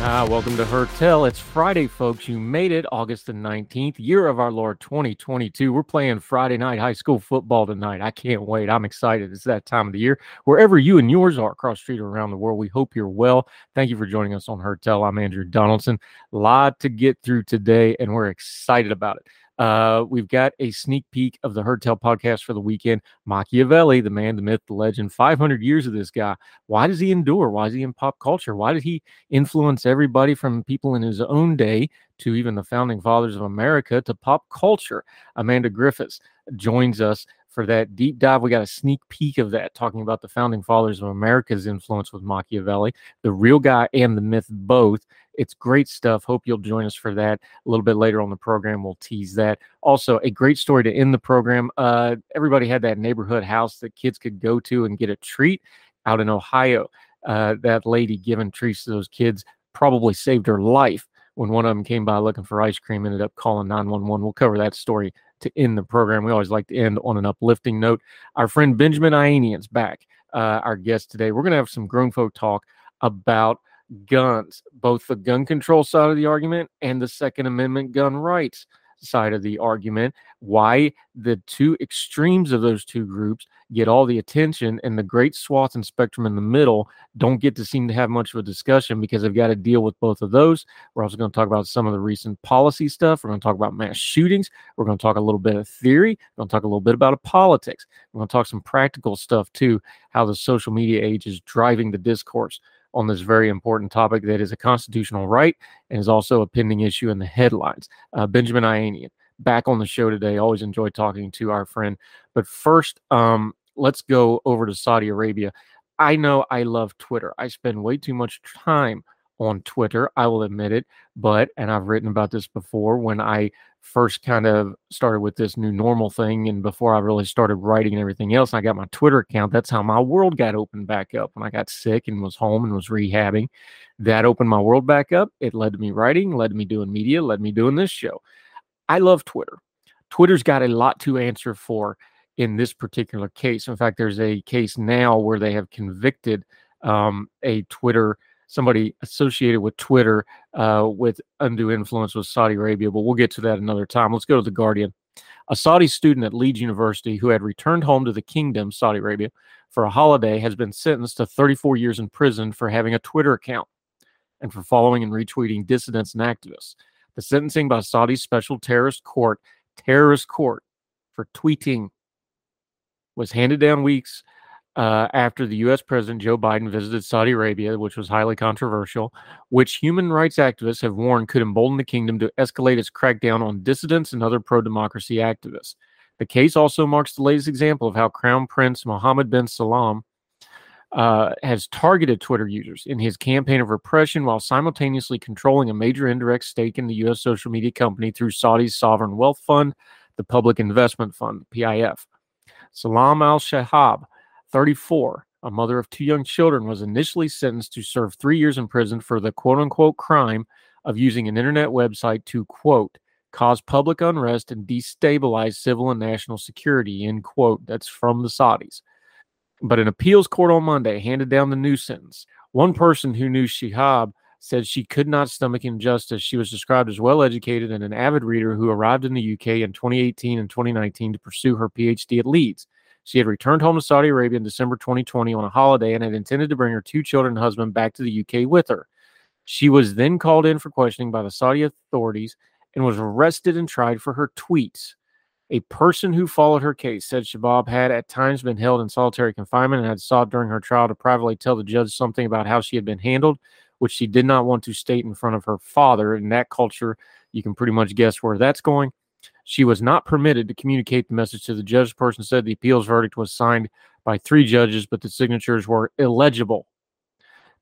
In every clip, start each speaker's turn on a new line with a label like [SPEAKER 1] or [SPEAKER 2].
[SPEAKER 1] Ah, welcome to Heard Tell. It's Friday, folks. You made it August the 19th, year of our Lord 2022. We're playing Friday night high school football tonight. I can't wait. I'm excited. It's that time of the year. Wherever you and yours are across street or around the world, we hope you're well. Thank you for joining us on Heard Tell. I'm Andrew Donaldson. A lot to get through today, and we're excited about it. Uh, we've got a sneak peek of the Heard Tell podcast for the weekend. Machiavelli, the man, the myth, the legend. 500 years of this guy. Why does he endure? Why is he in pop culture? Why did he influence everybody from people in his own day to even the founding fathers of America to pop culture? Amanda Griffiths joins us for that deep dive. We got a sneak peek of that, talking about the founding fathers of America's influence with Machiavelli, the real guy and the myth both. It's great stuff. Hope you'll join us for that a little bit later on the program. We'll tease that. Also, a great story to end the program. Uh, everybody had that neighborhood house that kids could go to and get a treat out in Ohio. Uh, that lady giving treats to those kids probably saved her life when one of them came by looking for ice cream, ended up calling 911. We'll cover that story to end the program. We always like to end on an uplifting note. Our friend Benjamin Ayanian's back, uh, our guest today. We're going to have some grown folk talk about guns, both the gun control side of the argument and the Second Amendment gun rights side of the argument. Why the two extremes of those two groups get all the attention and the great swath and spectrum in the middle don't get to seem to have much of a discussion because they've got to deal with both of those. We're also going to talk about some of the recent policy stuff. We're going to talk about mass shootings. We're going to talk a little bit of theory. We're going to talk a little bit about politics. We're going to talk some practical stuff too, how the social media age is driving the discourse on this very important topic that is a constitutional right and is also a pending issue in the headlines. Uh, Benjamin Ayanian back on the show today. Always enjoy talking to our friend. But first, um, let's go over to Saudi Arabia. I know I love Twitter. I spend way too much time on Twitter. I will admit it. But, and I've written about this before, when I first kind of started with this new normal thing and before I really started writing and everything else, I got my Twitter account. That's how my world got opened back up when I got sick and was home and was rehabbing. That opened my world back up. It led to me writing, led to me doing media, led me doing this show. I love Twitter. Twitter's got a lot to answer for in this particular case. In fact, there's a case now where they have convicted um, a Twitter somebody associated with Twitter uh, with undue influence with Saudi Arabia, but we'll get to that another time. Let's go to the Guardian. A Saudi student at Leeds University who had returned home to the kingdom, Saudi Arabia, for a holiday has been sentenced to 34 years in prison for having a Twitter account and for following and retweeting dissidents and activists. The sentencing by Saudi's special terrorist court, terrorist court, for tweeting was handed down weeks uh, after the U.S. President Joe Biden visited Saudi Arabia, which was highly controversial, which human rights activists have warned could embolden the kingdom to escalate its crackdown on dissidents and other pro democracy activists. The case also marks the latest example of how Crown Prince Mohammed bin Salman uh, has targeted Twitter users in his campaign of repression while simultaneously controlling a major indirect stake in the U.S. social media company through Saudi's sovereign wealth fund, the Public Investment Fund, PIF. Salma al Shehab 34 a mother of two young children, was initially sentenced to serve three years in prison for the quote unquote crime of using an internet website to quote cause public unrest and destabilize civil and national security end quote. That's from the saudis. But an appeals court on monday handed down the new sentence. One person who knew shehab said she could not stomach injustice. She was described as well educated and an avid reader who arrived in the uk in 2018 and 2019 to pursue her phd at leeds she had returned home to Saudi Arabia in December 2020 on a holiday and had intended to bring her two children and husband back to the UK with her. She was then called in for questioning by the Saudi authorities and was arrested and tried for her tweets. A person who followed her case said Shehab had at times been held in solitary confinement and had sought during her trial to privately tell the judge something about how she had been handled, which she did not want to state in front of her father. In that culture, you can pretty much guess where that's going. She was not permitted to communicate the message to the judge. The person said the appeals verdict was signed by three judges, but the signatures were illegible.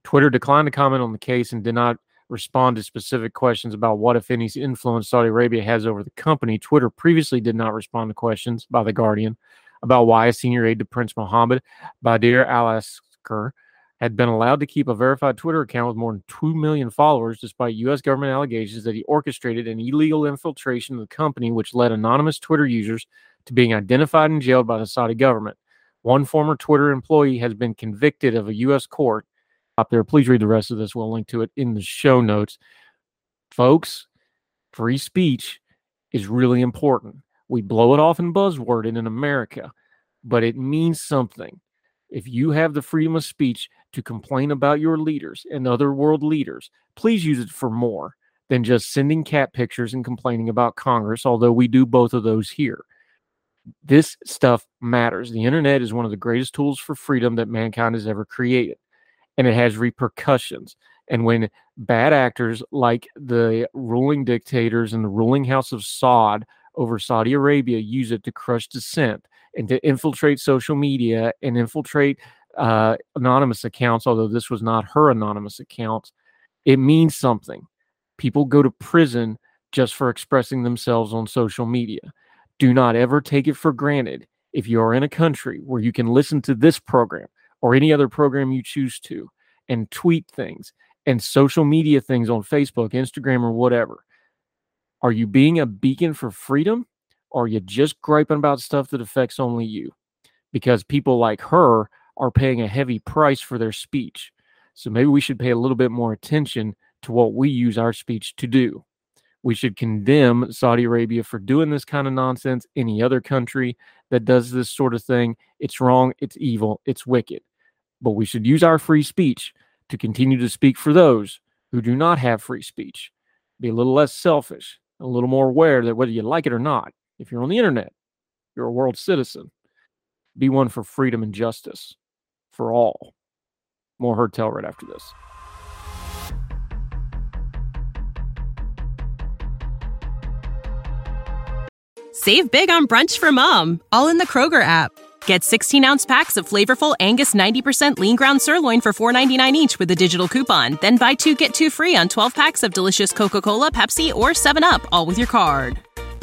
[SPEAKER 1] Twitter declined to comment on the case and did not respond to specific questions about what, if any, influence Saudi Arabia has over the company. Twitter previously did not respond to questions by The Guardian about why a senior aide to Prince Mohammed, Badr al Askar, had been allowed to keep a verified Twitter account with more than 2 million followers, despite U.S. government allegations that he orchestrated an illegal infiltration of the company, which led anonymous Twitter users to being identified and jailed by the Saudi government. One former Twitter employee has been convicted of a U.S. court. Up there, please read the rest of this. We'll link to it in the show notes. Folks, free speech is really important. We blow it off in buzzword in America, but it means something. If you have the freedom of speech to complain about your leaders and other world leaders, please use it for more than just sending cat pictures and complaining about Congress, although we do both of those here. This stuff matters. The internet is one of the greatest tools for freedom that mankind has ever created, and it has repercussions. And when bad actors like the ruling dictators and the ruling house of Saud over Saudi Arabia use it to crush dissent and to infiltrate social media and infiltrate uh, anonymous accounts, although this was not her anonymous account, it means something. People go to prison just for expressing themselves on social media. Do not ever take it for granted if you are in a country where you can listen to this program or any other program you choose to and tweet things and social media things on Facebook, Instagram, or whatever. Are you being a beacon for freedom? Are you just griping about stuff that affects only you? Because people like her are paying a heavy price for their speech. So maybe we should pay a little bit more attention to what we use our speech to do. We should condemn Saudi Arabia for doing this kind of nonsense. Any other country that does this sort of thing, it's wrong, it's evil, it's wicked. But we should use our free speech to continue to speak for those who do not have free speech. Be a little less selfish, a little more aware that whether you like it or not, if you're on the internet, you're a world citizen. Be one for freedom and justice for all. More Heard Tell right after this.
[SPEAKER 2] Save big on brunch for mom, all in the Kroger app. Get 16 ounce packs of flavorful Angus 90% lean ground sirloin for $4.99 each with a digital coupon. Then buy two get two free on 12 packs of delicious Coca Cola, Pepsi, or 7UP, all with your card.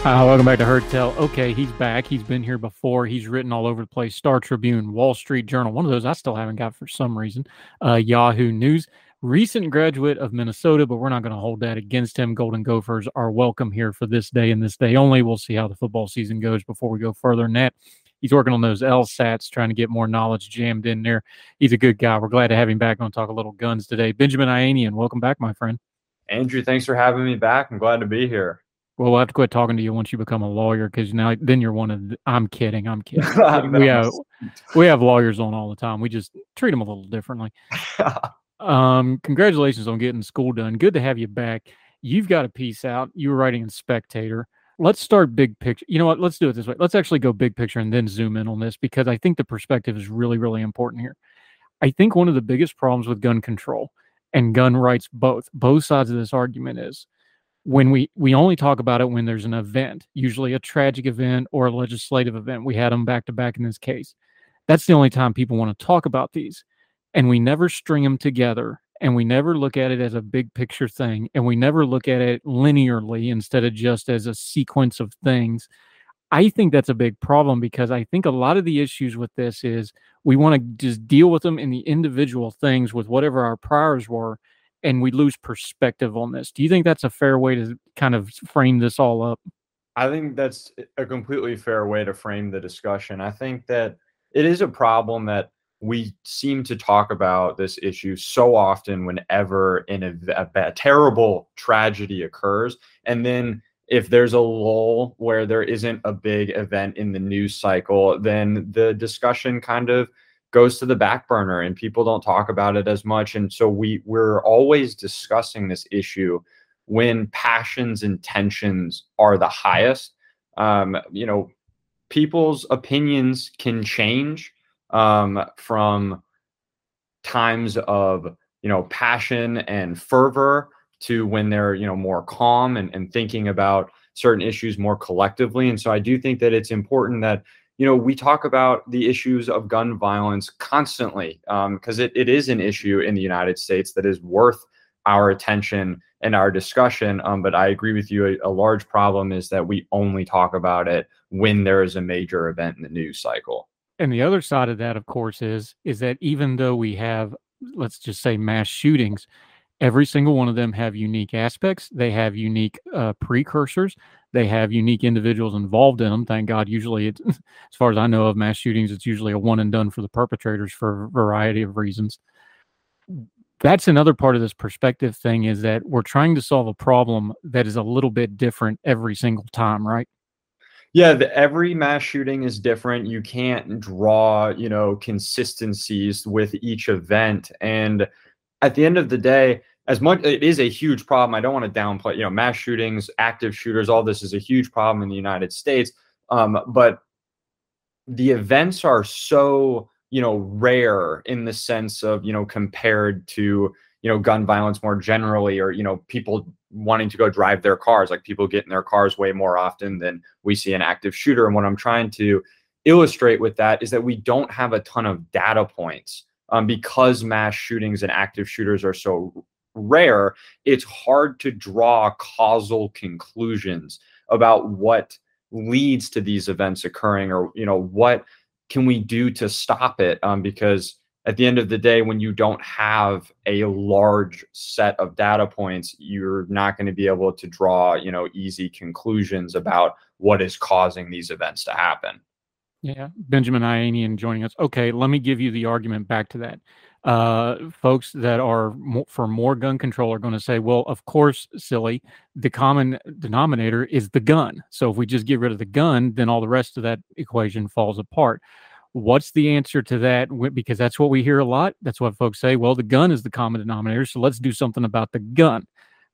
[SPEAKER 1] Uh, welcome back to Heard Tell. Okay, he's back. He's been here before. He's written all over the place. Star Tribune, Wall Street Journal, one of those I still haven't got for some reason. Uh, Yahoo News, recent graduate of Minnesota, but we're not going to hold that against him. Golden Gophers are welcome here for this day and this day only. We'll see how the football season goes before we go further than that. He's working on those LSATs, trying to get more knowledge jammed in there. He's a good guy. We're glad to have him back. Going to talk a little guns today. Benjamin Ayanian, welcome back, my friend.
[SPEAKER 3] Andrew, thanks for having me back. I'm glad to be here.
[SPEAKER 1] Well, we'll have to quit talking to you once you become a lawyer because now then you're one of. The, I'm kidding. I'm kidding. we have we have lawyers on all the time. We just treat them a little differently. um, congratulations on getting school done. Good to have you back. You've got a piece out. You were writing in Spectator
[SPEAKER 4] let's start big picture. You know what? Let's do it this way. Let's actually go big picture and then zoom in on this because I think the perspective is really, really important here. I think one of the biggest problems with gun control and gun rights, both both sides of this argument is when we we only talk about it when there's an event, usually a tragic event or a legislative event. We had them back to back in this case. That's the only time people want to talk about these, and we never string them together and we never look at it as a big picture thing and we never look at it linearly instead of just as a sequence of things i think that's a big problem because i think a lot of the issues with this is we want to just deal with them in the individual things with whatever our priors were and we lose perspective on this. Do you think that's a fair way to kind of frame this all up?
[SPEAKER 3] I think that's a completely fair way to frame the discussion. I think that it is a problem that we seem to talk about this issue so often whenever in a, a, a, terrible tragedy occurs and then if there's a lull where there isn't a big event in the news cycle then the discussion kind of goes to the back burner and people don't talk about it as much. And so we we're always discussing this issue when passions and tensions are the highest. Um, you know people's opinions can change um, from times of you know passion and fervor to when they're you know more calm and, and thinking about certain issues more collectively. And so i do think that it's important that you know we talk about the issues of gun violence constantly because um, it, it is an issue in the united states that is worth our attention and our discussion um, but i agree with you a, a large problem is that we only talk about it when there is a major event in the news cycle
[SPEAKER 4] and the other side of that, of course, is is that even though we have, let's just say, mass shootings, every single one of them have unique aspects. They have unique uh, precursors. They have unique individuals involved in them. Thank God. Usually, it's, as far as I know of mass shootings, it's usually a one and done for the perpetrators for a variety of reasons. That's another part of this perspective thing is that we're trying to solve a problem that is a little bit different every single time, right?
[SPEAKER 3] Yeah, the, every mass shooting is different. You can't draw, you know, consistencies with each event. And at the end of the day, as much it is a huge problem. I don't want to downplay, you know, mass shootings, active shooters, all this is a huge problem in the United States. Um, but the events are so, you know, rare in the sense of, you know, compared to, you know, gun violence more generally, or, you know, people wanting to go drive their cars. Like people get in their cars way more often than we see an active shooter. And what I'm trying to illustrate with that is that we don't have a ton of data points um, because mass shootings and active shooters are so rare. It's hard to draw causal conclusions about what leads to these events occurring or you know what can we do to stop it um, because at the end of the day, when you don't have a large set of data points, you're not going to be able to draw, you know, easy conclusions about what is causing these events to happen.
[SPEAKER 4] Yeah, Benjamin Ayanian joining us. Okay, let me give you the argument back to that. Uh, folks that are mo- for more gun control are going to say, well, of course, silly. The common denominator is the gun. So if we just get rid of the gun, then all the rest of that equation falls apart. What's the answer to that? Because that's what we hear a lot. That's what folks say. Well, the gun is the common denominator. So let's do something about the gun.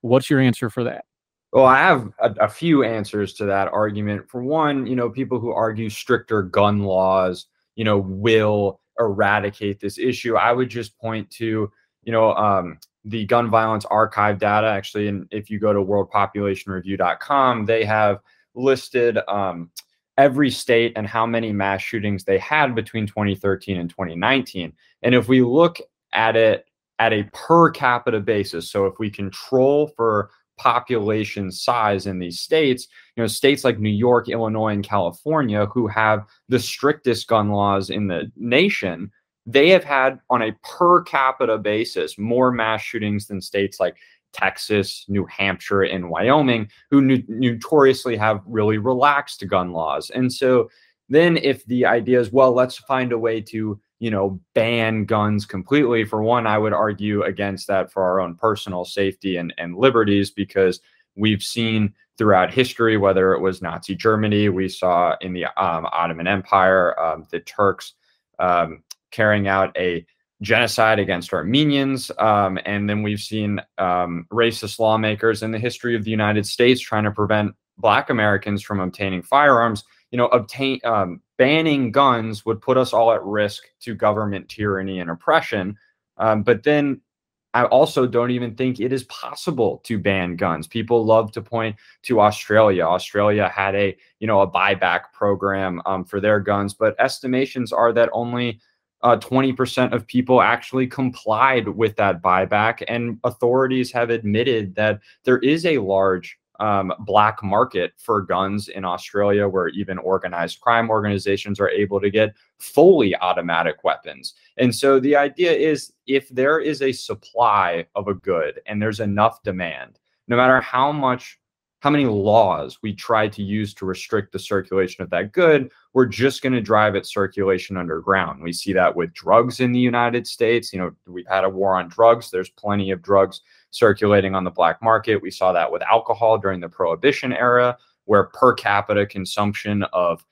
[SPEAKER 4] What's your answer for that?
[SPEAKER 3] Well, I have a, a, few answers to that argument. For one, you know, people who argue stricter gun laws, you know, will eradicate this issue. I would just point to, you know, um, the gun violence archive data. Actually, and if you go to worldpopulationreview.com, they have listed um, every state and how many mass shootings they had between 2013 and 2019. And if we look at it at a per capita basis, so if we control for population size in these states, you know, states like New York, Illinois, and California, who have the strictest gun laws in the nation, they have had on a per capita basis more mass shootings than states like Texas, New Hampshire, and Wyoming, who no- notoriously have really relaxed gun laws. And so then if the idea is, well, let's find a way to, you know, ban guns completely, for one, I would argue against that for our own personal safety and, and liberties, because we've seen throughout history, whether it was Nazi Germany, we saw in the um, Ottoman Empire, um, the Turks um, carrying out a genocide against Armenians. Um, and then we've seen um, racist lawmakers in the history of the United States trying to prevent Black Americans from obtaining firearms, you know, obtain um, banning guns would put us all at risk to government tyranny and oppression. Um, but then I also don't even think it is possible to ban guns. People love to point to Australia. Australia had a you know a buyback program um, for their guns, but estimations are that only uh, 20% of people actually complied with that buyback, and authorities have admitted that there is a large um, black market for guns in Australia, where even organized crime organizations are able to get fully automatic weapons. And so the idea is if there is a supply of a good and there's enough demand, no matter how much how many laws we try to use to restrict the circulation of that good, we're just going to drive its circulation underground. We see that with drugs in the United States. You know, we've had a war on drugs. There's plenty of drugs circulating on the black market. We saw that with alcohol during the prohibition era, where per capita consumption of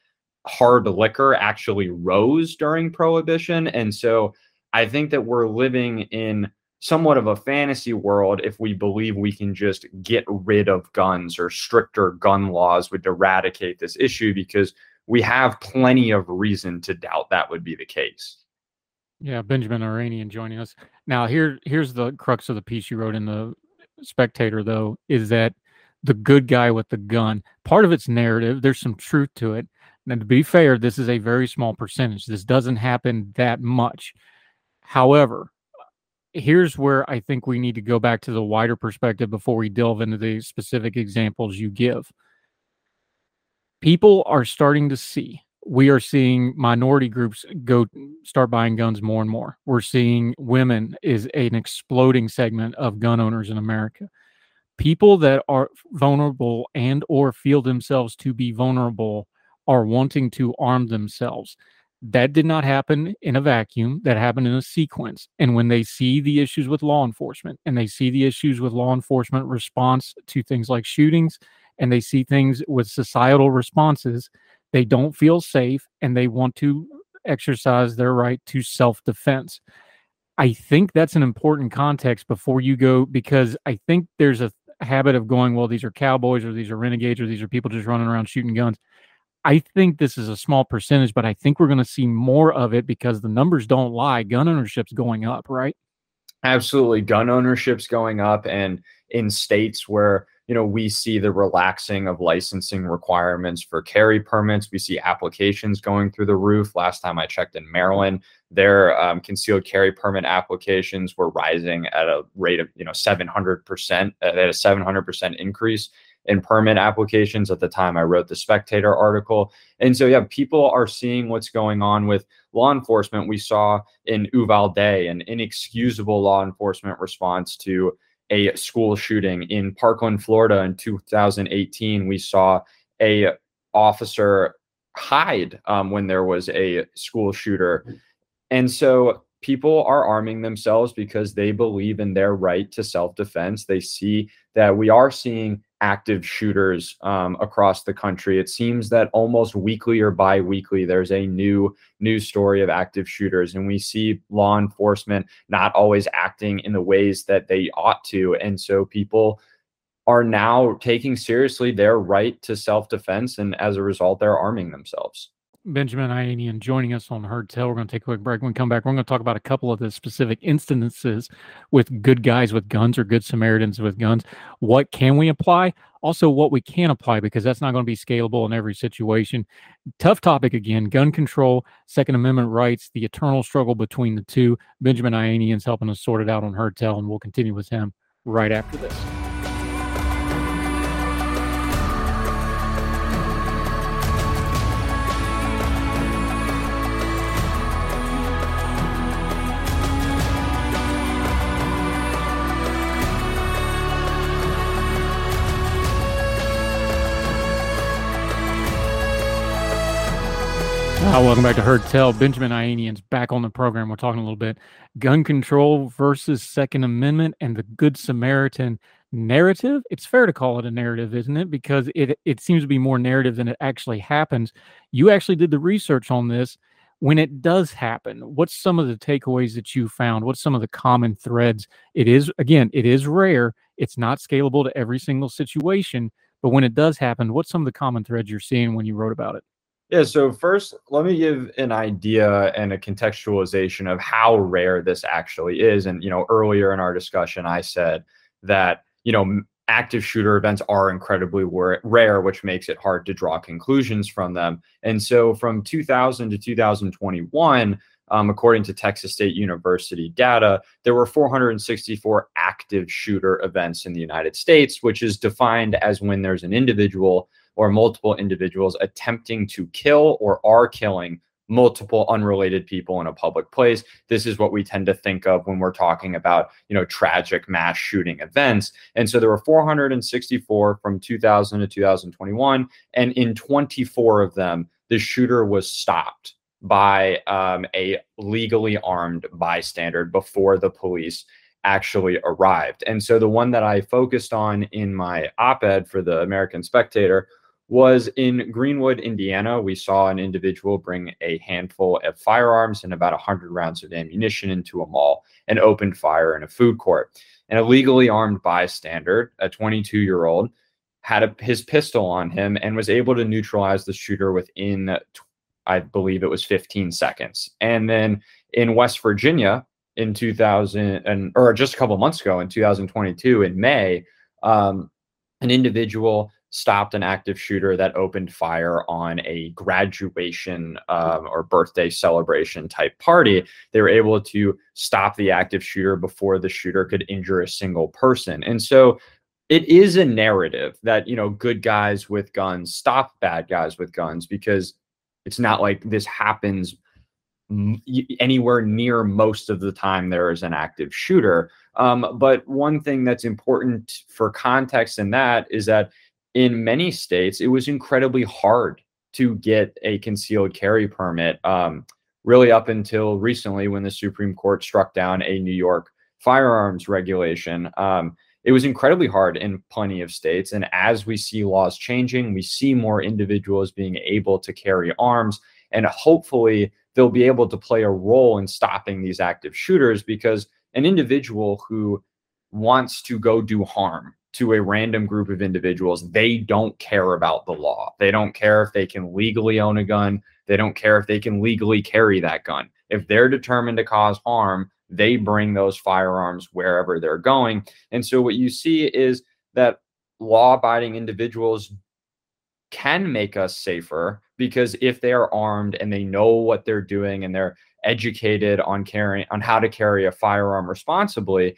[SPEAKER 3] hard liquor actually rose during prohibition. And so I think that we're living in somewhat of a fantasy world if we believe we can just get rid of guns or stricter gun laws would eradicate this issue because we have plenty of reason to doubt that would be the case.
[SPEAKER 4] Yeah, Benjamin Ayanian joining us. Now here here's the crux of the piece you wrote in the Spectator though is that the good guy with the gun. Part of its narrative, there's some truth to it. And to be fair, this is a very small percentage. This doesn't happen that much. However, here's where I think we need to go back to the wider perspective before we delve into the specific examples you give. People are starting to see, we are seeing minority groups go start buying guns more and more. We're seeing women is an exploding segment of gun owners in America. People that are vulnerable and or feel themselves to be vulnerable are wanting to arm themselves that did not happen in a vacuum that happened in a sequence. And when they see the issues with law enforcement and they see the issues with law enforcement response to things like shootings and they see things with societal responses they don't feel safe and they want to exercise their right to self-defense. I think that's an important context before you go because i think there's a habit of going well these are cowboys or these are renegades or these are people just running around shooting guns I think this is a small percentage, but I think we're going to see more of it because the numbers don't lie. Gun ownership's going up, right?
[SPEAKER 3] Absolutely. Gun ownership's going up. And in states where, you know, we see the relaxing of licensing requirements for carry permits, we see applications going through the roof. Last time I checked in Maryland, their um, concealed carry permit applications were rising at a rate of, you know, 700%, at a 700% increase in permit applications at the time I wrote the Spectator article. And so, yeah, people are seeing what's going on with law enforcement. We saw in Uvalde an inexcusable law enforcement response to a school shooting in Parkland, Florida in 2018. We saw a officer hide um, when there was a school shooter. And so people are arming themselves because they believe in their right to self defense. They see that we are seeing active shooters um, across the country. It seems that almost weekly or bi-weekly there's a new news story of active shooters, and we see law enforcement not always acting in the ways that they ought to, and so people are now taking seriously their right to self-defense, and as a result, they're arming themselves.
[SPEAKER 4] Benjamin Ayanian joining us on Heard Tell. We're going to take a quick break. When we come back, we're going to talk about a couple of the specific instances with good guys with guns or good Samaritans with guns. What can we apply? Also, what we can apply because that's not going to be scalable in every situation. Tough topic again gun control, Second Amendment rights, the eternal struggle between the two. Benjamin Ayanian's helping us sort it out on Heard Tell, and we'll continue with him right after this. Uh, welcome back to Heard Tell. Benjamin Ayanian's back on the program. We're talking a little bit gun control versus Second Amendment and the Good Samaritan narrative. It's fair to call it a narrative, isn't it? Because it it seems to be more narrative than it actually happens. You actually did the research on this. When it does happen, what's some of the takeaways that you found? What's some of the common threads? It is again, it is rare. It's not scalable to every single situation, But when it does happen, what's some of the common threads you're seeing when you wrote about it?
[SPEAKER 3] Yeah, so first, let me give an idea and a contextualization of how rare this actually is. And, you know, earlier in our discussion, I said that, you know, active shooter events are incredibly rare, which makes it hard to draw conclusions from them. And so from 2000 to 2021, um, according to Texas State University data, there were 464 active shooter events in the United States, which is defined as when there's an individual or multiple individuals attempting to kill or are killing multiple unrelated people in a public place. This is what we tend to think of when we're talking about you know tragic mass shooting events. And so there were 464 from 2000 to 2021 and in 24 of them the shooter was stopped by um, a legally armed bystander before the police actually arrived. And so the one that i focused on in my op-ed for the american spectator was in Greenwood, Indiana. We saw an individual bring a handful of firearms and about 100 rounds of ammunition into a mall and opened fire in a food court. An illegally armed bystander, a 22 year old, had a, his pistol on him and was able to neutralize the shooter within, I believe it was 15 seconds. And then in West Virginia in 2000, and, or just a couple months ago in 2022, in May, um, an individual stopped an active shooter that opened fire on a graduation um, or birthday celebration type party. They were able to stop the active shooter before the shooter could injure a single person. And so it is a narrative that, you know, good guys with guns stop bad guys with guns because it's not like this happens anywhere near most of the time there is an active shooter. Um, but one thing that's important for context in that is that in many states, it was incredibly hard to get a concealed carry permit. Um, really, up until recently, when the Supreme Court struck down a New York firearms regulation, um, it was incredibly hard in plenty of states. And as we see laws changing, we see more individuals being able to carry arms, and hopefully, they'll be able to play a role in stopping these active shooters because an individual who wants to go do harm to a random group of individuals. They don't care about the law. They don't care if they can legally own a gun. They don't care if they can legally carry that gun. If they're determined to cause harm, they bring those firearms wherever they're going. And so what you see is that law abiding individuals can make us safer because if they are armed and they know what they're doing and they're educated on carrying on how to carry a firearm responsibly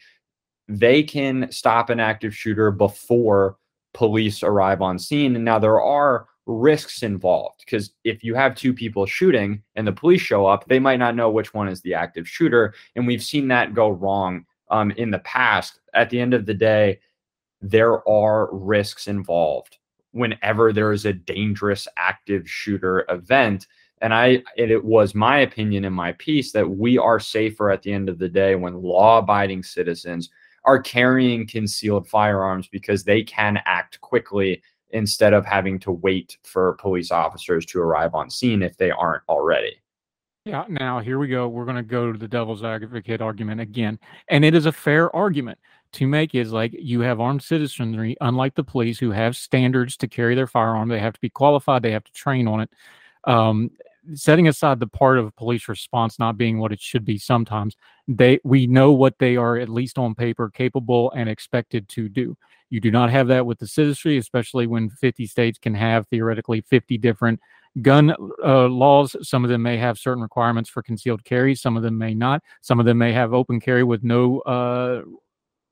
[SPEAKER 3] they can stop an active shooter before police arrive on scene. And now there are risks involved because if you have two people shooting and the police show up, they might not know which one is the active shooter. And we've seen that go wrong um, in the past. At the end of the day, there are risks involved whenever there is a dangerous active shooter event. And I, it was my opinion in my piece that we are safer at the end of the day when law abiding citizens are carrying concealed firearms because they can act quickly instead of having to wait for police officers to arrive on scene if they aren't already.
[SPEAKER 4] Yeah, now here we go. We're going to go to the devil's advocate argument again. And it is a fair argument to make is like you have armed citizenry, unlike the police who have standards to carry their firearm. They have to be qualified, they have to train on it. Um, setting aside the part of police response not being what it should be sometimes they we know what they are at least on paper capable and expected to do. You do not have that with the citizenry especially when 50 states can have theoretically 50 different gun uh, laws. Some of them may have certain requirements for concealed carry some of them may not. Some of them may have open carry with no uh,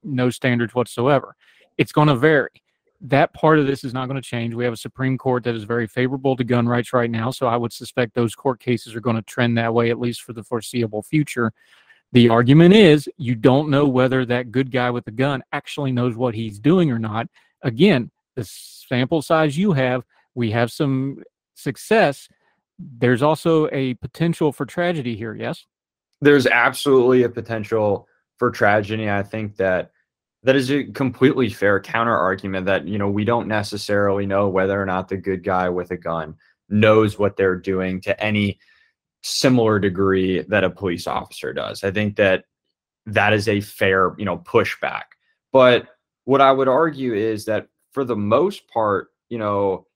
[SPEAKER 4] no standards whatsoever. It's going to vary that part of this is not going to change. We have a Supreme Court that is very favorable to gun rights right now. So I would suspect those court cases are going to trend that way, at least for the foreseeable future. The argument is you don't know whether that good guy with the gun actually knows what he's doing or not. Again, the sample size you have, we have some success. There's also a potential for tragedy here, yes?
[SPEAKER 3] There's absolutely a potential for tragedy. I think that that is a completely fair counter argument that you know we don't necessarily know whether or not the good guy with a gun knows what they're doing to any similar degree that a police officer does i think that that is a fair you know pushback but what i would argue is that for the most part, you know,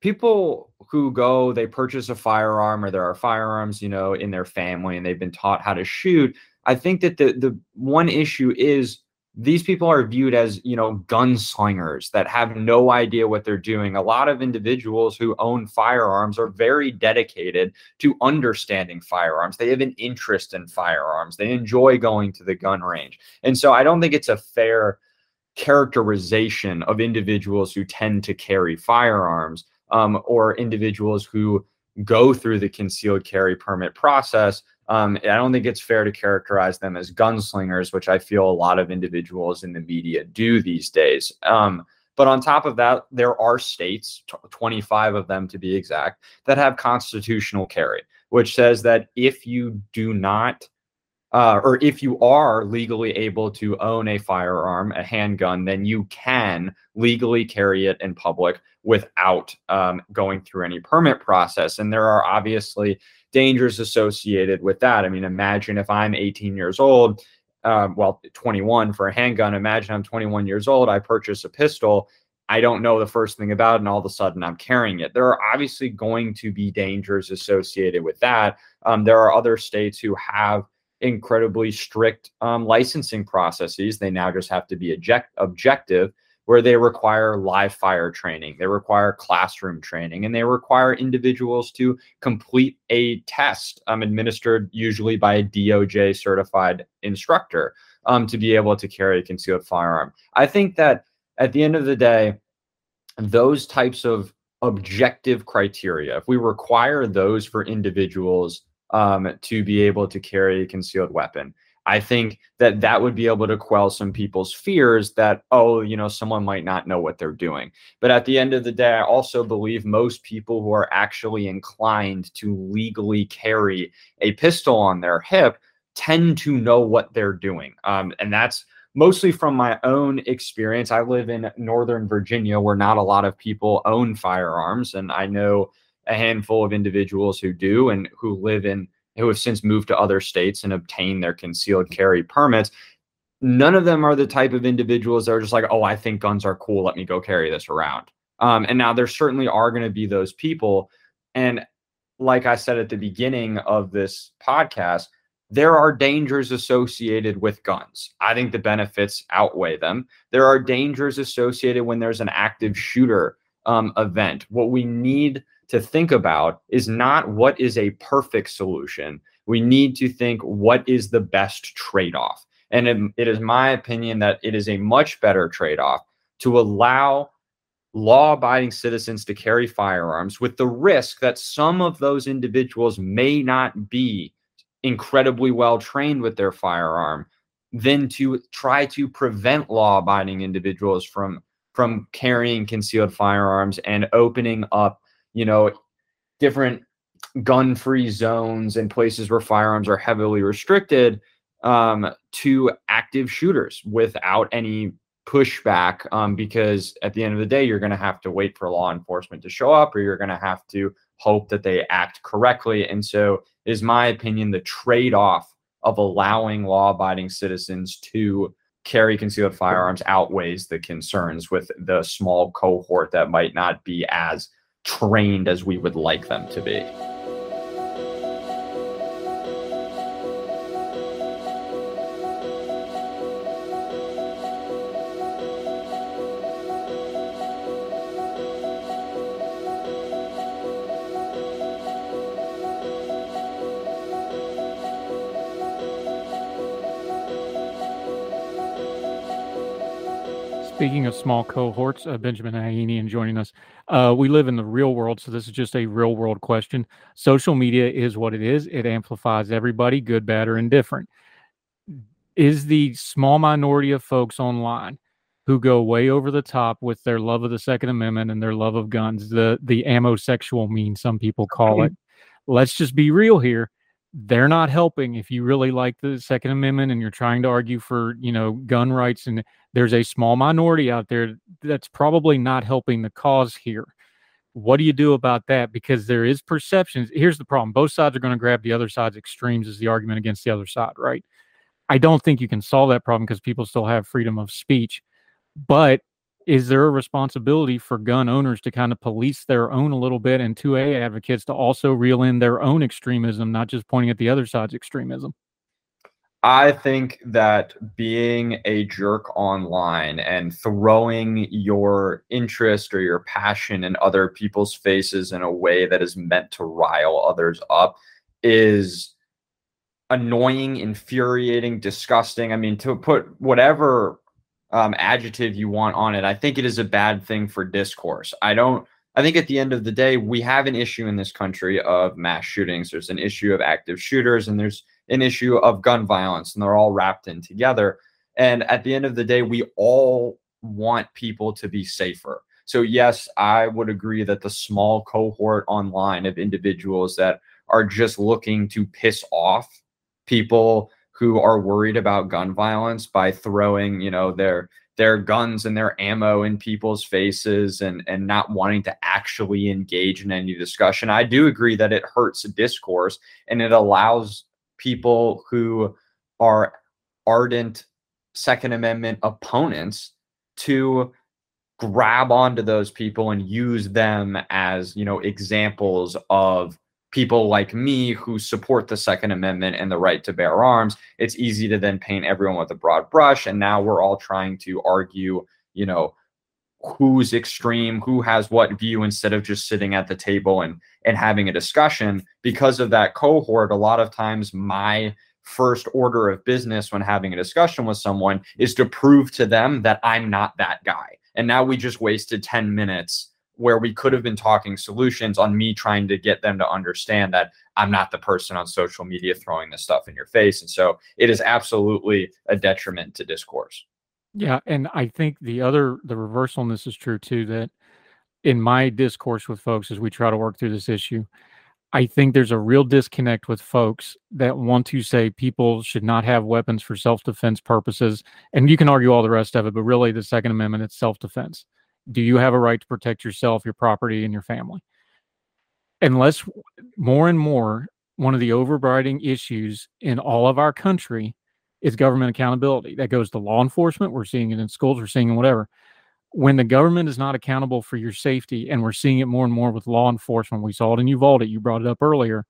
[SPEAKER 3] people who go, they purchase a firearm or there are firearms, you know, in their family and they've been taught how to shoot. I think that the the one issue is these people are viewed as you know gunslingers that have no idea what they're doing. A lot of individuals who own firearms are very dedicated to understanding firearms. They have an interest in firearms. They enjoy going to the gun range. And so i don't think it's a fair characterization of individuals who tend to carry firearms um, or individuals who go through the concealed carry permit process um, I don't think it's fair to characterize them as gunslingers, which I feel a lot of individuals in the media do these days. Um, but on top of that, there are states, 25 of them to be exact, that have constitutional carry, which says that if you do not, uh, or if you are legally able to own a firearm, a handgun, then you can legally carry it in public without um, going through any permit process. And there are obviously dangers associated with that. I mean, imagine if I'm 18 years old, um, well, 21 for a handgun. Imagine I'm 21 years old, I purchase a pistol. I don't know the first thing about it, and all of a sudden I'm carrying it. There are obviously going to be dangers associated with that. Um, there are other states who have incredibly strict um, licensing processes. They now just have to be object- objective where they require live fire training, they require classroom training, and they require individuals to complete a test um, administered usually by a DOJ certified instructor um, to be able to carry a concealed firearm. I think that at the end of the day, those types of objective criteria, if we require those for individuals um, to be able to carry a concealed weapon, I think that that would be able to quell some people's fears that, oh, you know, someone might not know what they're doing. But at the end of the day, I also believe most people who are actually inclined to legally carry a pistol on their hip tend to know what they're doing. Um, and that's mostly from my own experience. I live in Northern Virginia where not a lot of people own firearms. And I know a handful of individuals who do and who live in who have since moved to other states and obtained their concealed carry permits. None of them are the type of individuals that are just like, oh, I think guns are cool. Let me go carry this around. Um, and now there certainly are going to be those people. And like I said at the beginning of this podcast, there are dangers associated with guns. I think the benefits outweigh them. There are dangers associated when there's an active shooter um, event. What we need to think about is not what is a perfect solution. We need to think what is the best trade off. And it, it is my opinion that it is a much better trade off to allow law abiding citizens to carry firearms with the risk that some of those individuals may not be incredibly well trained with their firearm than to try to prevent law abiding individuals from from carrying concealed firearms and opening up you know, different gun free zones and places where firearms are heavily restricted um, to active shooters without any pushback um, because at the end of the day you're going to have to wait for law enforcement to show up or you're going to have to hope that they act correctly. And so is my opinion the trade-off of allowing law-abiding citizens to carry concealed firearms outweighs the concerns with the small cohort that might not be as trained as we would like them to be.
[SPEAKER 4] Speaking of small cohorts, uh, Benjamin Ayanian joining us. Uh, we live in the real world, so this is just a real world question. Social media is what it is. It amplifies everybody, good, bad, or indifferent. Is the small minority of folks online who go way over the top with their love of the Second Amendment and their love of guns, the the ammo sexual mean some people call it. Let's just be real here they're not helping if you really like the second amendment and you're trying to argue for you know gun rights and there's a small minority out there that's probably not helping the cause here. What do you do about that? Because there is perceptions here's the problem both sides are going to grab the other side's extremes as the argument against the other side right? I don't think you can solve that problem because people still have freedom of speech but is there a responsibility for gun owners to kind of police their own a little bit and 2A advocates to also reel in their own extremism, not just pointing at the other side's extremism?
[SPEAKER 3] I think that being a jerk online and throwing your interest or your passion in other people's faces in a way that is meant to rile others up is annoying, infuriating, disgusting. I mean, to put whatever um, adjective you want on it, I think it is a bad thing for discourse. I don't. I think at the end of the day, we have an issue in this country of mass shootings. There's an issue of active shooters, and there's an issue of gun violence, and they're all wrapped in together. And at the end of the day, we all want people to be safer. So, yes, I would agree that the small cohort online of individuals that are just looking to piss off people who are worried about gun violence by throwing, you know, their their guns and their ammo in people's faces and and not wanting to actually engage in any discussion. I do agree that it hurts discourse and it allows people who are ardent second amendment opponents to grab onto those people and use them as, you know, examples of people like me who support the Second Amendment and the right to bear arms, it's easy to then paint everyone with a broad brush. And now we're all trying to argue, you know, who's extreme, who has what view, instead of just sitting at the table and and having a discussion. Because of that cohort, a lot of times my first order of business when having a discussion with someone is to prove to them that I'm not that guy. And now we just wasted 10 minutes where we could have been talking solutions on me trying to get them to understand that I'm not the person on social media throwing this stuff in your face. And so it is absolutely a detriment to discourse.
[SPEAKER 4] Yeah. And I think the other, the reversal on this is true too, that in my discourse with folks as we try to work through this issue, I think there's a real disconnect with folks that want to say people should not have weapons for self defense purposes. And you can argue all the rest of it, but really the Second Amendment, it's self defense do you have a right to protect yourself, your property, and your family? Unless more and more, one of the overriding issues in all of our country is government accountability. That goes to law enforcement. We're seeing it in schools, we're seeing it whatever. When the government is not accountable for your safety, and we're seeing it more and more with law enforcement, we saw it in Uvalde, you brought it up earlier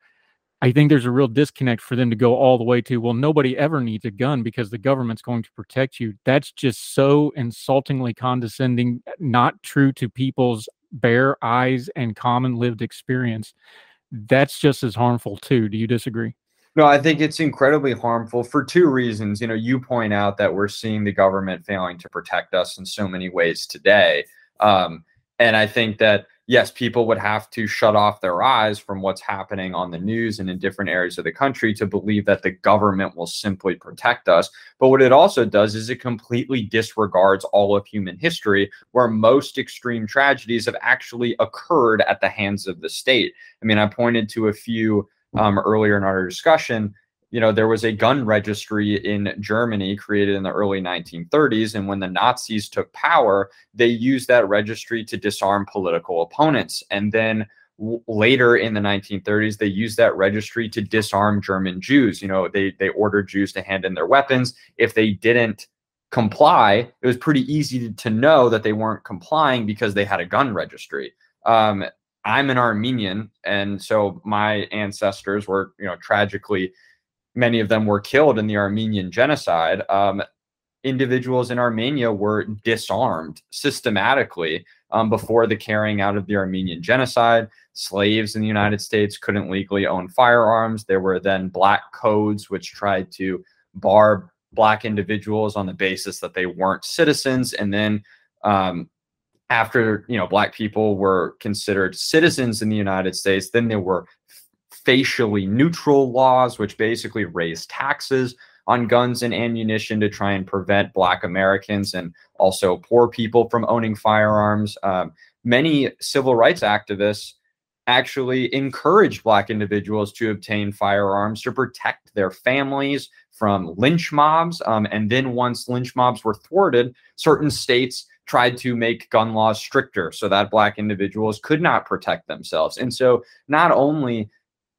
[SPEAKER 4] I think there's a real disconnect for them to go all the way to, well, nobody ever needs a gun because the government's going to protect you. That's just so insultingly condescending, not true to people's bare eyes and common lived experience. That's just as harmful, too. Do you disagree?
[SPEAKER 3] No, I think it's incredibly harmful for two reasons. You know, you point out that we're seeing the government failing to protect us in so many ways today. Um, and I think that yes, people would have to shut off their eyes from what's happening on the news and in different areas of the country to believe that the government will simply protect us. But what it also does is it completely disregards all of human history, where most extreme tragedies have actually occurred at the hands of the state. I mean, I pointed to a few um, earlier in our discussion you know, there was a gun registry in Germany created in the early 1930s. And when the Nazis took power, they used that registry to disarm political opponents. And then later in the 1930s, they used that registry to disarm German Jews. You know, they, they ordered Jews to hand in their weapons. If they didn't comply, it was pretty easy to, to know that they weren't complying because they had a gun registry. Um, I'm an Armenian, and so my ancestors were, you know, tragically many of them were killed in the Armenian genocide, um, individuals in Armenia were disarmed systematically um, before the carrying out of the Armenian genocide. Slaves in the United States couldn't legally own firearms. There were then black codes which tried to bar black individuals on the basis that they weren't citizens. And then um, after you know black people were considered citizens in the United States, then there were facially neutral laws, which basically raise taxes on guns and ammunition to try and prevent Black Americans and also poor people from owning firearms. Um, many civil rights activists actually encouraged Black individuals to obtain firearms to protect their families from lynch mobs. Um, and then once lynch mobs were thwarted, certain states tried to make gun laws stricter so that Black individuals could not protect themselves. And so not only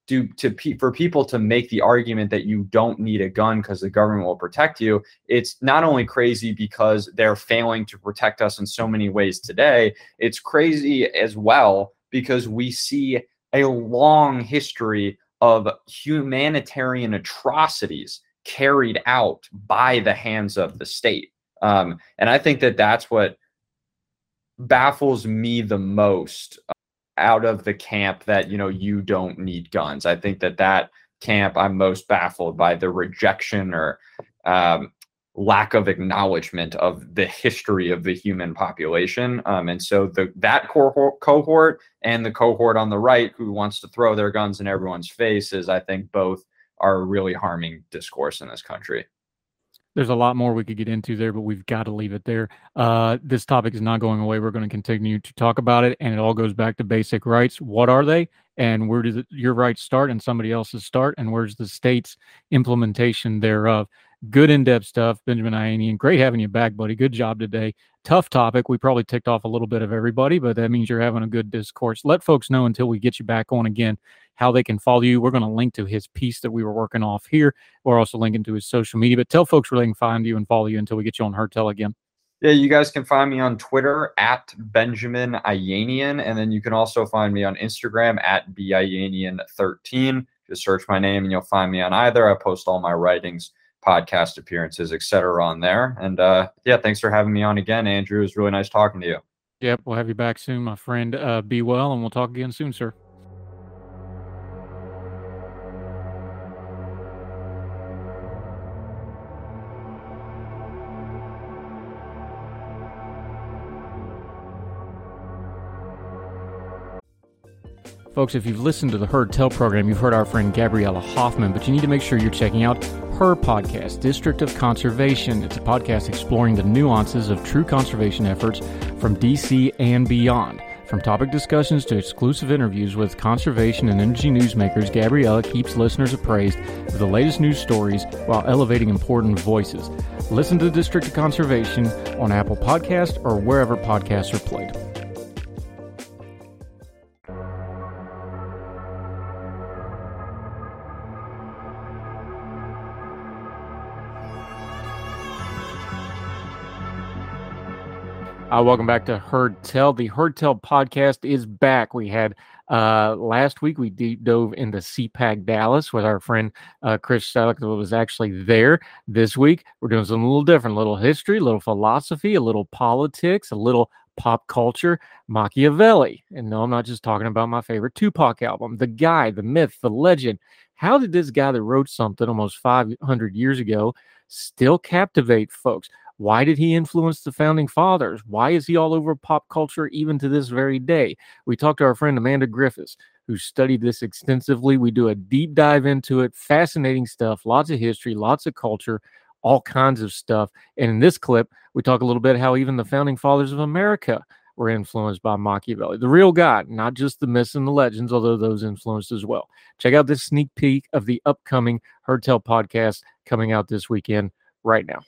[SPEAKER 3] do to pe- for people to make the argument that you don't need a gun because the government will protect you it's not only crazy because they're failing to protect us in so many ways today it's crazy as well because we see a long history of humanitarian atrocities carried out by the hands of the state. Um, and i think that that's what baffles me the most out of the camp that you know you don't need guns. I think that that camp I'm most baffled by the rejection or um, lack of acknowledgement of the history of the human population. Um, and so the that cohort, cohort and the cohort on the right who wants to throw their guns in everyone's faces, I think both are really harming discourse in this country.
[SPEAKER 4] There's a lot more we could get into there, but we've got to leave it there. Uh, this topic is not going away. We're going to continue to talk about it, and it all goes back to basic rights. What are they, and where does your rights start and somebody else's start, and where's the state's implementation thereof? Good in-depth stuff, Benjamin Ayanian. Great having you back, buddy. Good job today. Tough topic. We probably ticked off a little bit of everybody, but that means you're having a good discourse. Let folks know until we get you back on again how they can follow you. We're going to link to his piece that we were working off here. We're also linking to his social media. But tell folks where they can find you and follow you until we get you on Heard Tell again.
[SPEAKER 3] Yeah, you guys can find me on Twitter at Benjamin Ayanian, and then you can also find me on Instagram at Biayanian13. Just search my name and you'll find me on either. I post all my writings, podcast appearances, etc. on there. And uh, yeah, thanks for having me on again, Andrew. It was really nice talking to you.
[SPEAKER 4] Yep, we'll have you back soon, my friend. Uh, be well, and we'll talk again soon, sir. Folks, if you've listened to the Heard Tell program, you've heard our friend Gabriella Hoffman, but you need to make sure you're checking out her podcast, District of Conservation. It's a podcast exploring the nuances of true conservation efforts from DC and beyond. From topic discussions to exclusive interviews with conservation and energy newsmakers, Gabriella keeps listeners appraised of the latest news stories while elevating important voices. Listen to District of Conservation on Apple Podcast or wherever podcasts are played. Uh, welcome back to Heard Tell. The Heard Tell podcast is back. We had uh, last week we deep dove into CPAC Dallas with our friend uh, Chris Selleck that was actually there. This week we're doing something a little different, a little history, a little philosophy, a little politics, a little pop culture, Machiavelli. And no, I'm not just talking about my favorite Tupac album, the guy, the myth, the legend. How did this guy that wrote something almost 500 years ago still captivate folks? Why did he influence the founding fathers? Why is he all over pop culture even to this very day? We talked to our friend Amanda Griffiths, who studied this extensively. We do a deep dive into it, fascinating stuff, lots of history, lots of culture, all kinds of stuff. And in this clip, we talk a little bit how even the founding fathers of America were influenced by Machiavelli, the real guy, not just the myths and the legends, although those influenced as well. Check out this sneak peek of the upcoming Heard Tell podcast coming out this weekend right now.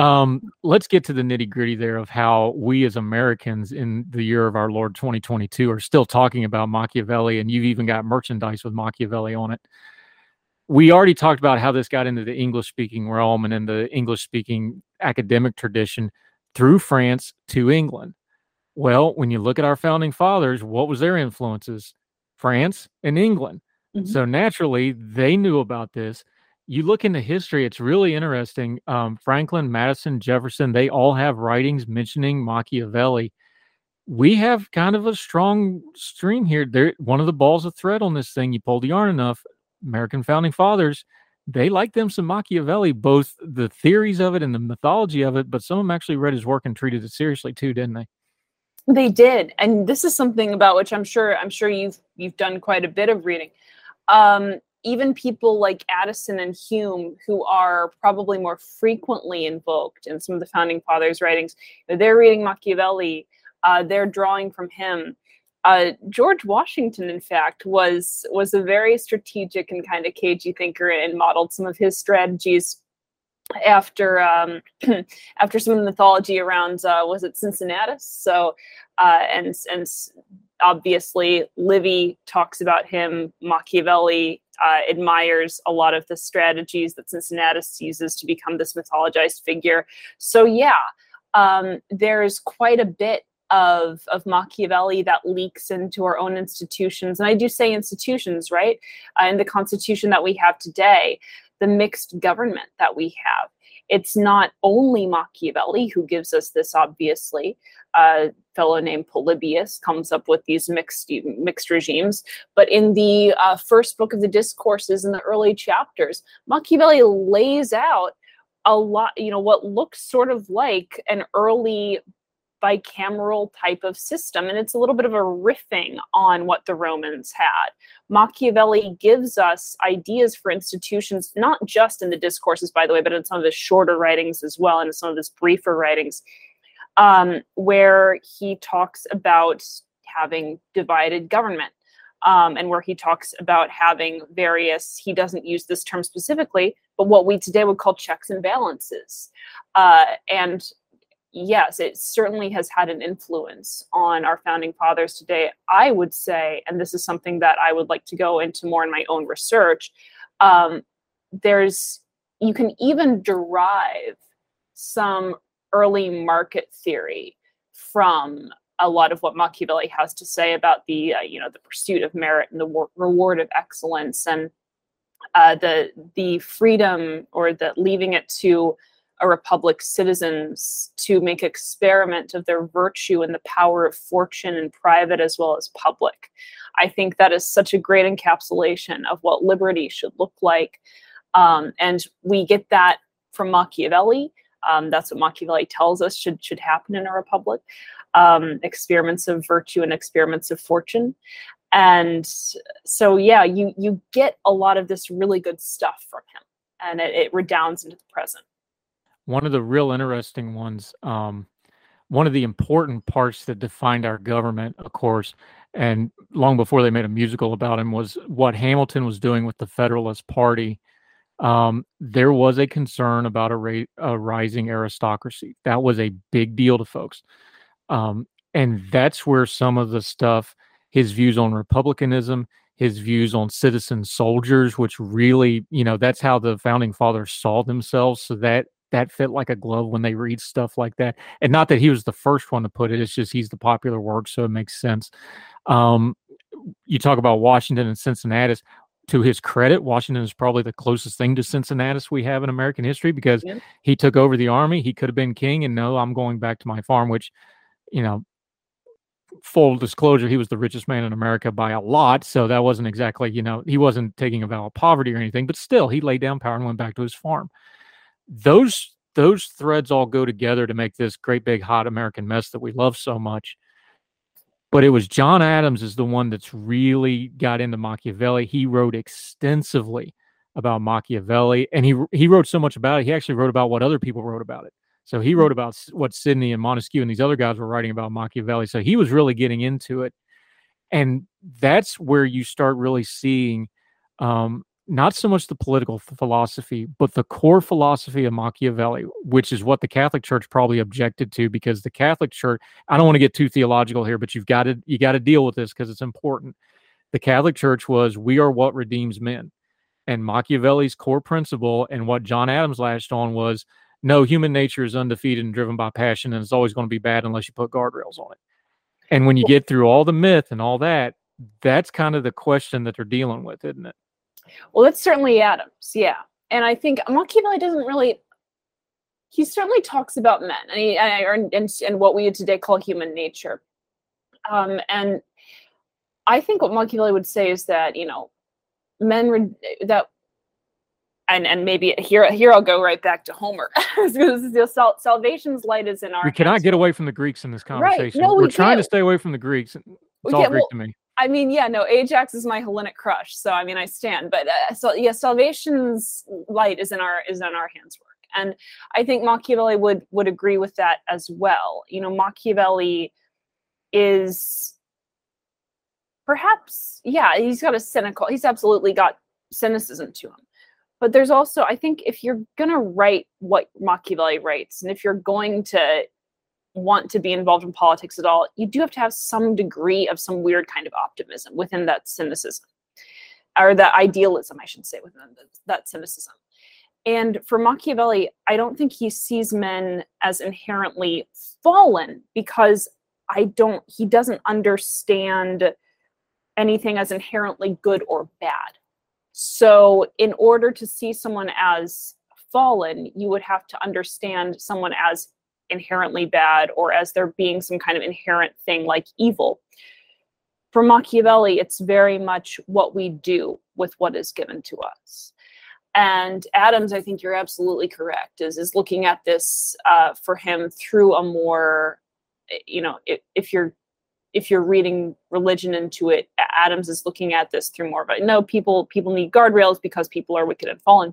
[SPEAKER 4] Um, let's get to the nitty gritty there of how we as Americans in the year of our Lord 2022 are still talking about Machiavelli, and you've even got merchandise with Machiavelli on it. We already talked about how this got into the English speaking realm and in the English speaking academic tradition through France to England. Well, when you look at our founding fathers, what was their influences? France and England. Mm-hmm. So naturally, they knew about this you look into history, it's really interesting. Um, Franklin, Madison, Jefferson, they all have writings mentioning Machiavelli. We have kind of a strong stream here. There, one of the balls of thread on this thing. You pull the yarn enough. American founding fathers, they like them some Machiavelli, both the theories of it and the mythology of it. But some of them actually read his work and treated it seriously too, didn't they?
[SPEAKER 5] They did, and this is something about which I'm sure I'm sure you've you've done quite a bit of reading. Um, even people like Addison and Hume, who are probably more frequently invoked in some of the founding fathers' writings, they're reading Machiavelli, uh, they're drawing from him. Uh, George Washington, in fact, was was a very strategic and kind of cagey thinker and modeled some of his strategies after um, after some of the mythology around uh, was it Cincinnatus? So uh, and and obviously, Livy talks about him. Machiavelli uh, admires a lot of the strategies that Cincinnatus uses to become this mythologized figure. So, yeah, um, there's quite a bit of, of Machiavelli that leaks into our own institutions. And I do say institutions, right? Uh, in the Constitution that we have today, the mixed government that we have. It's not only Machiavelli who gives us this, obviously. A fellow named Polybius comes up with these mixed mixed regimes. But in the uh, first book of the discourses, in the early chapters, Machiavelli lays out a lot, you know, what looks sort of like an early bicameral type of system. And it's a little bit of a riffing on what the Romans had. Machiavelli gives us ideas for institutions, not just in the discourses, by the way, but in some of his shorter writings as well, and in some of his briefer writings, um, where he talks about having divided government. Um, and where he talks about having various, he doesn't use this term specifically, but what we today would call checks and balances. Uh, and yes, it certainly has had an influence on our founding fathers today. I would say, and this is something that I would like to go into more in my own research, um, there's you can even derive some early market theory from a lot of what Machiavelli has to say about the uh, you know the pursuit of merit and the reward of excellence and uh, the the freedom or the leaving it to a republic citizens to make experiment of their virtue and the power of fortune in private as well as public. I think that is such a great encapsulation of what liberty should look like. Um, and we get that from Machiavelli. Um, that's what Machiavelli tells us should should happen in a republic. Um, experiments of virtue and experiments of fortune. And so, yeah, you you get a lot of this really good stuff from him, and it, it redounds into the present.
[SPEAKER 4] One of the real interesting ones, um, one of the important parts that defined our government, of course, and long before they made a musical about him, was what Hamilton was doing with the Federalist Party. Um, there was a concern about a, ra- a, rising aristocracy. That was a big deal to folks. Um, and that's where some of the stuff, his views on republicanism, his views on citizen soldiers, which really, you know, that's how the founding fathers saw themselves. So that that fit like a glove when they read stuff like that. And not that he was the first one to put it, it's just he's the popular work, so it makes sense. Um, you talk about Washington and Cincinnatus. To his credit, Washington is probably the closest thing to Cincinnatus we have in American history because yeah. he took over the army. He could have been king, and no, I'm going back to my farm, which, you know, full disclosure, he was the richest man in America by a lot. So that wasn't exactly, you know, he wasn't taking a vow of poverty or anything, but still, he laid down power and went back to his farm those those threads all go together to make this great big hot American mess that we love so much. But it was John Adams is the one that's really got into Machiavelli. He wrote extensively about Machiavelli, and he he wrote so much about it. He actually wrote about what other people wrote about it. So he wrote about what Sidney and Montesquieu and these other guys were writing about Machiavelli. So he was really getting into it, and that's where you start really seeing um, not so much the political philosophy, but the core philosophy of Machiavelli, which is what the Catholic Church probably objected to because the Catholic Church, I don't want to get too theological here, but you've got to you got to deal with this because it's important. The Catholic Church was we are what redeems men. And Machiavelli's core principle and what John Adams latched on was no, human nature is undefeated and driven by passion, and it's always going to be bad unless you put guardrails on it. And when you get through all the myth and all that, that's kind of the question that they're dealing with, isn't it?
[SPEAKER 5] Well, it's certainly Adams, yeah. And I think Machiavelli doesn't really. He certainly talks about men and, he, and, and, and what we today call human nature. Um, and I think what Machiavelli would say is that you know, men re- that, and and maybe here here I'll go right back to Homer. sal- salvation's light is in our.
[SPEAKER 4] We cannot get away from the Greeks in this conversation. Right. No, we are trying to stay away from the Greeks. It's all Greek well, to me.
[SPEAKER 5] I mean, yeah, no, Ajax is my Hellenic crush, so I mean, I stand. But uh, so yeah, salvation's light is in our is in our hands work, and I think Machiavelli would would agree with that as well. You know, Machiavelli is perhaps yeah, he's got a cynical. He's absolutely got cynicism to him. But there's also, I think, if you're gonna write what Machiavelli writes, and if you're going to want to be involved in politics at all, you do have to have some degree of some weird kind of optimism within that cynicism, or that idealism, I should say, within that cynicism. And for Machiavelli, I don't think he sees men as inherently fallen because I don't, he doesn't understand anything as inherently good or bad. So, in order to see someone as fallen, you would have to understand someone as inherently bad or as there being some kind of inherent thing like evil. For Machiavelli, it's very much what we do with what is given to us. And Adams, I think you're absolutely correct, is is looking at this uh, for him through a more, you know, if, if you're if you're reading religion into it, Adams is looking at this through more of a no, people people need guardrails because people are wicked and fallen.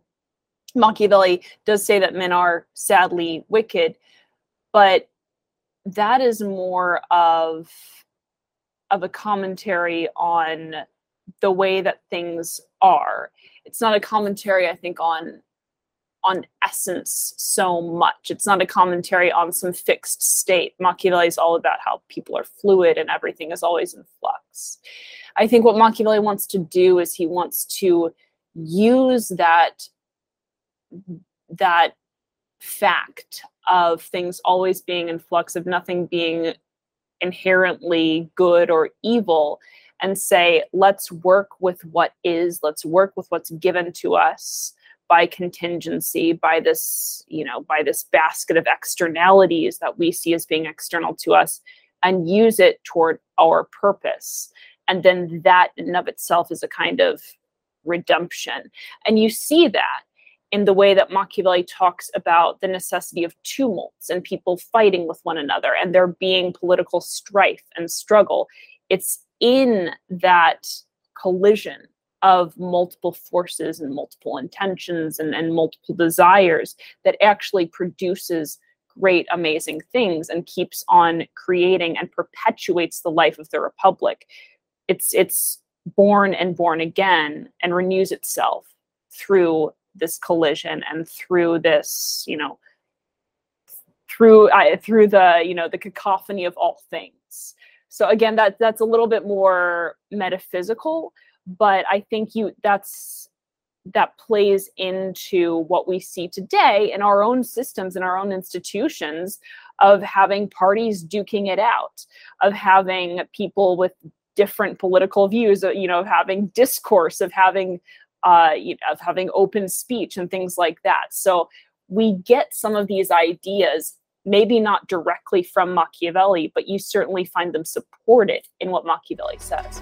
[SPEAKER 5] Machiavelli does say that men are sadly wicked, but that is more of of a commentary on the way that things are. It's not a commentary, I think, on on essence so much. It's not a commentary on some fixed state. Machiavelli is all about how people are fluid and everything is always in flux. I think what Machiavelli wants to do is he wants to use that that fact of things always being in flux, of nothing being inherently good or evil, and say, let's work with what is, let's work with what's given to us by contingency by this you know by this basket of externalities that we see as being external to us and use it toward our purpose. And then that in of itself is a kind of redemption. And you see that in the way that Machiavelli talks about the necessity of tumults and people fighting with one another and there being political strife and struggle. It's in that collision of multiple forces and multiple intentions and, and multiple desires that actually produces great, amazing things and keeps on creating and perpetuates the life of the Republic. It's it's born and born again and renews itself through this collision and through this you know through uh, through the you know the cacophony of all things. So again that that's a little bit more metaphysical but i think you that's that plays into what we see today in our own systems in our own institutions of having parties duking it out of having people with different political views you know having discourse of having uh, you know, of having open speech and things like that. So we get some of these ideas, maybe not directly from Machiavelli, but you certainly find them supported in what Machiavelli says.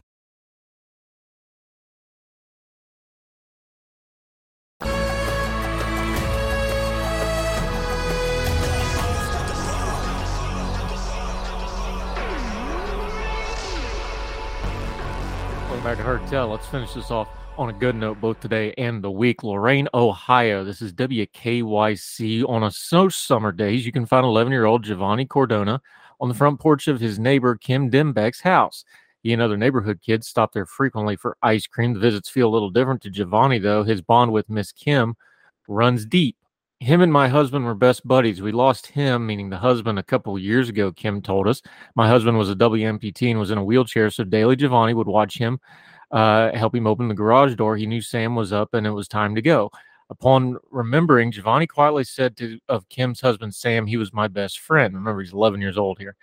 [SPEAKER 4] Welcome back to Heard Tell. Let's finish this off on a good note both today and the week. Lorain, Ohio. This is WKYC. On a snow summer days, you can find 11 year old Giovanni Cordona on the front porch of his neighbor Kim Dembeck's house. He and other neighborhood kids stop there frequently for ice cream. The visits feel a little different to Giovanni, though. His bond with Miss Kim runs deep.
[SPEAKER 1] Him and my husband were best buddies. We lost him, meaning the husband, a couple years ago, Kim told us. My husband was a WMPT and was in a wheelchair, so daily Giovanni would watch him, uh, help him open the garage door. He knew Sam was up and it was time to go. Upon remembering, Giovanni quietly said to of Kim's husband, Sam, he was my best friend. Remember, he's 11 years old here.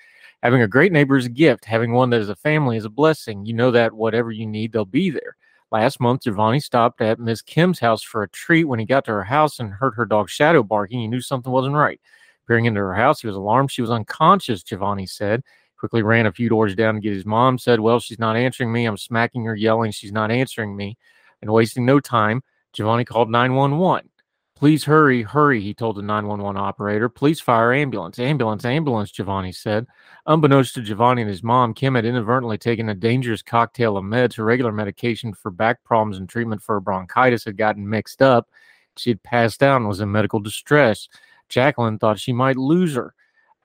[SPEAKER 1] Having a great neighbor is a gift. Having one that is a family is a blessing. You know that whatever you need, they'll be there. Last month, Giovanni stopped at Miss Kim's house for a treat. When he got to her house and heard her dog Shadow barking, he knew something wasn't right. Peering into her house, he was alarmed. She was unconscious, Giovanni said. Quickly ran a few doors down to get his mom. Said, Well, she's not answering me. I'm smacking her, yelling, She's not answering me. And wasting no time, Giovanni called 911. Please hurry, hurry, he told the 911 operator. Please fire ambulance. Ambulance, ambulance, Giovanni said. Unbeknownst to Giovanni and his mom, Kim had inadvertently taken a dangerous cocktail of meds. Her regular medication for back problems and treatment for bronchitis had gotten mixed up. She had passed out and was in medical distress. Jacqueline thought she might lose her.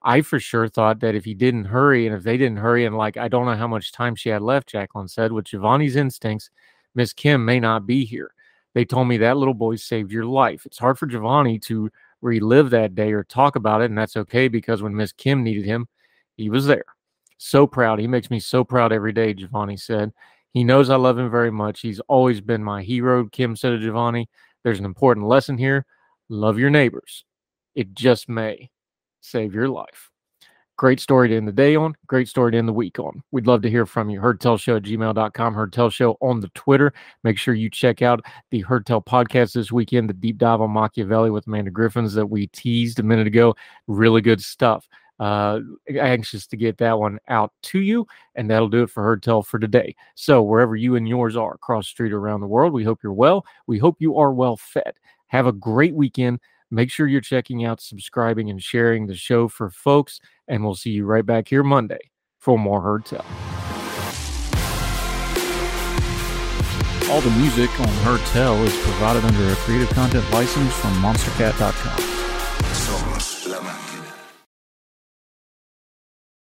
[SPEAKER 1] I for sure thought that if he didn't hurry and if they didn't hurry, and like I don't know how much time she had left, Jacqueline said, with Giovanni's instincts, Miss Kim may not be here. They told me that little boy saved your life. It's hard for Giovanni to relive that day or talk about it, and that's okay because when Miss Kim needed him, he was there. So proud. He makes me so proud every day, Giovanni said. He knows I love him very much. He's always been my hero, Kim said to Giovanni. There's an important lesson here. Love your neighbors. It just may save your life. Great story to end the day on. Great story to end the week on. We'd love to hear from you. HeardTellShow at gmail.com. HeardTellShow on the Twitter. Make sure you check out the HeardTell podcast this weekend, the deep dive on Machiavelli with Amanda Griffins that we teased a minute ago. Really good stuff. Uh, anxious to get that one out to you, and that'll do it for HeardTell for today. So, wherever you and yours are across the street around the world, we hope you're well. We hope you are well fed. Have a great weekend. Make sure you're checking out, subscribing, and sharing the show for folks. And we'll see you right back here Monday for more Heard Tell.
[SPEAKER 4] All the music on Heard Tell is provided under a Creative Content license from MonsterCat.com.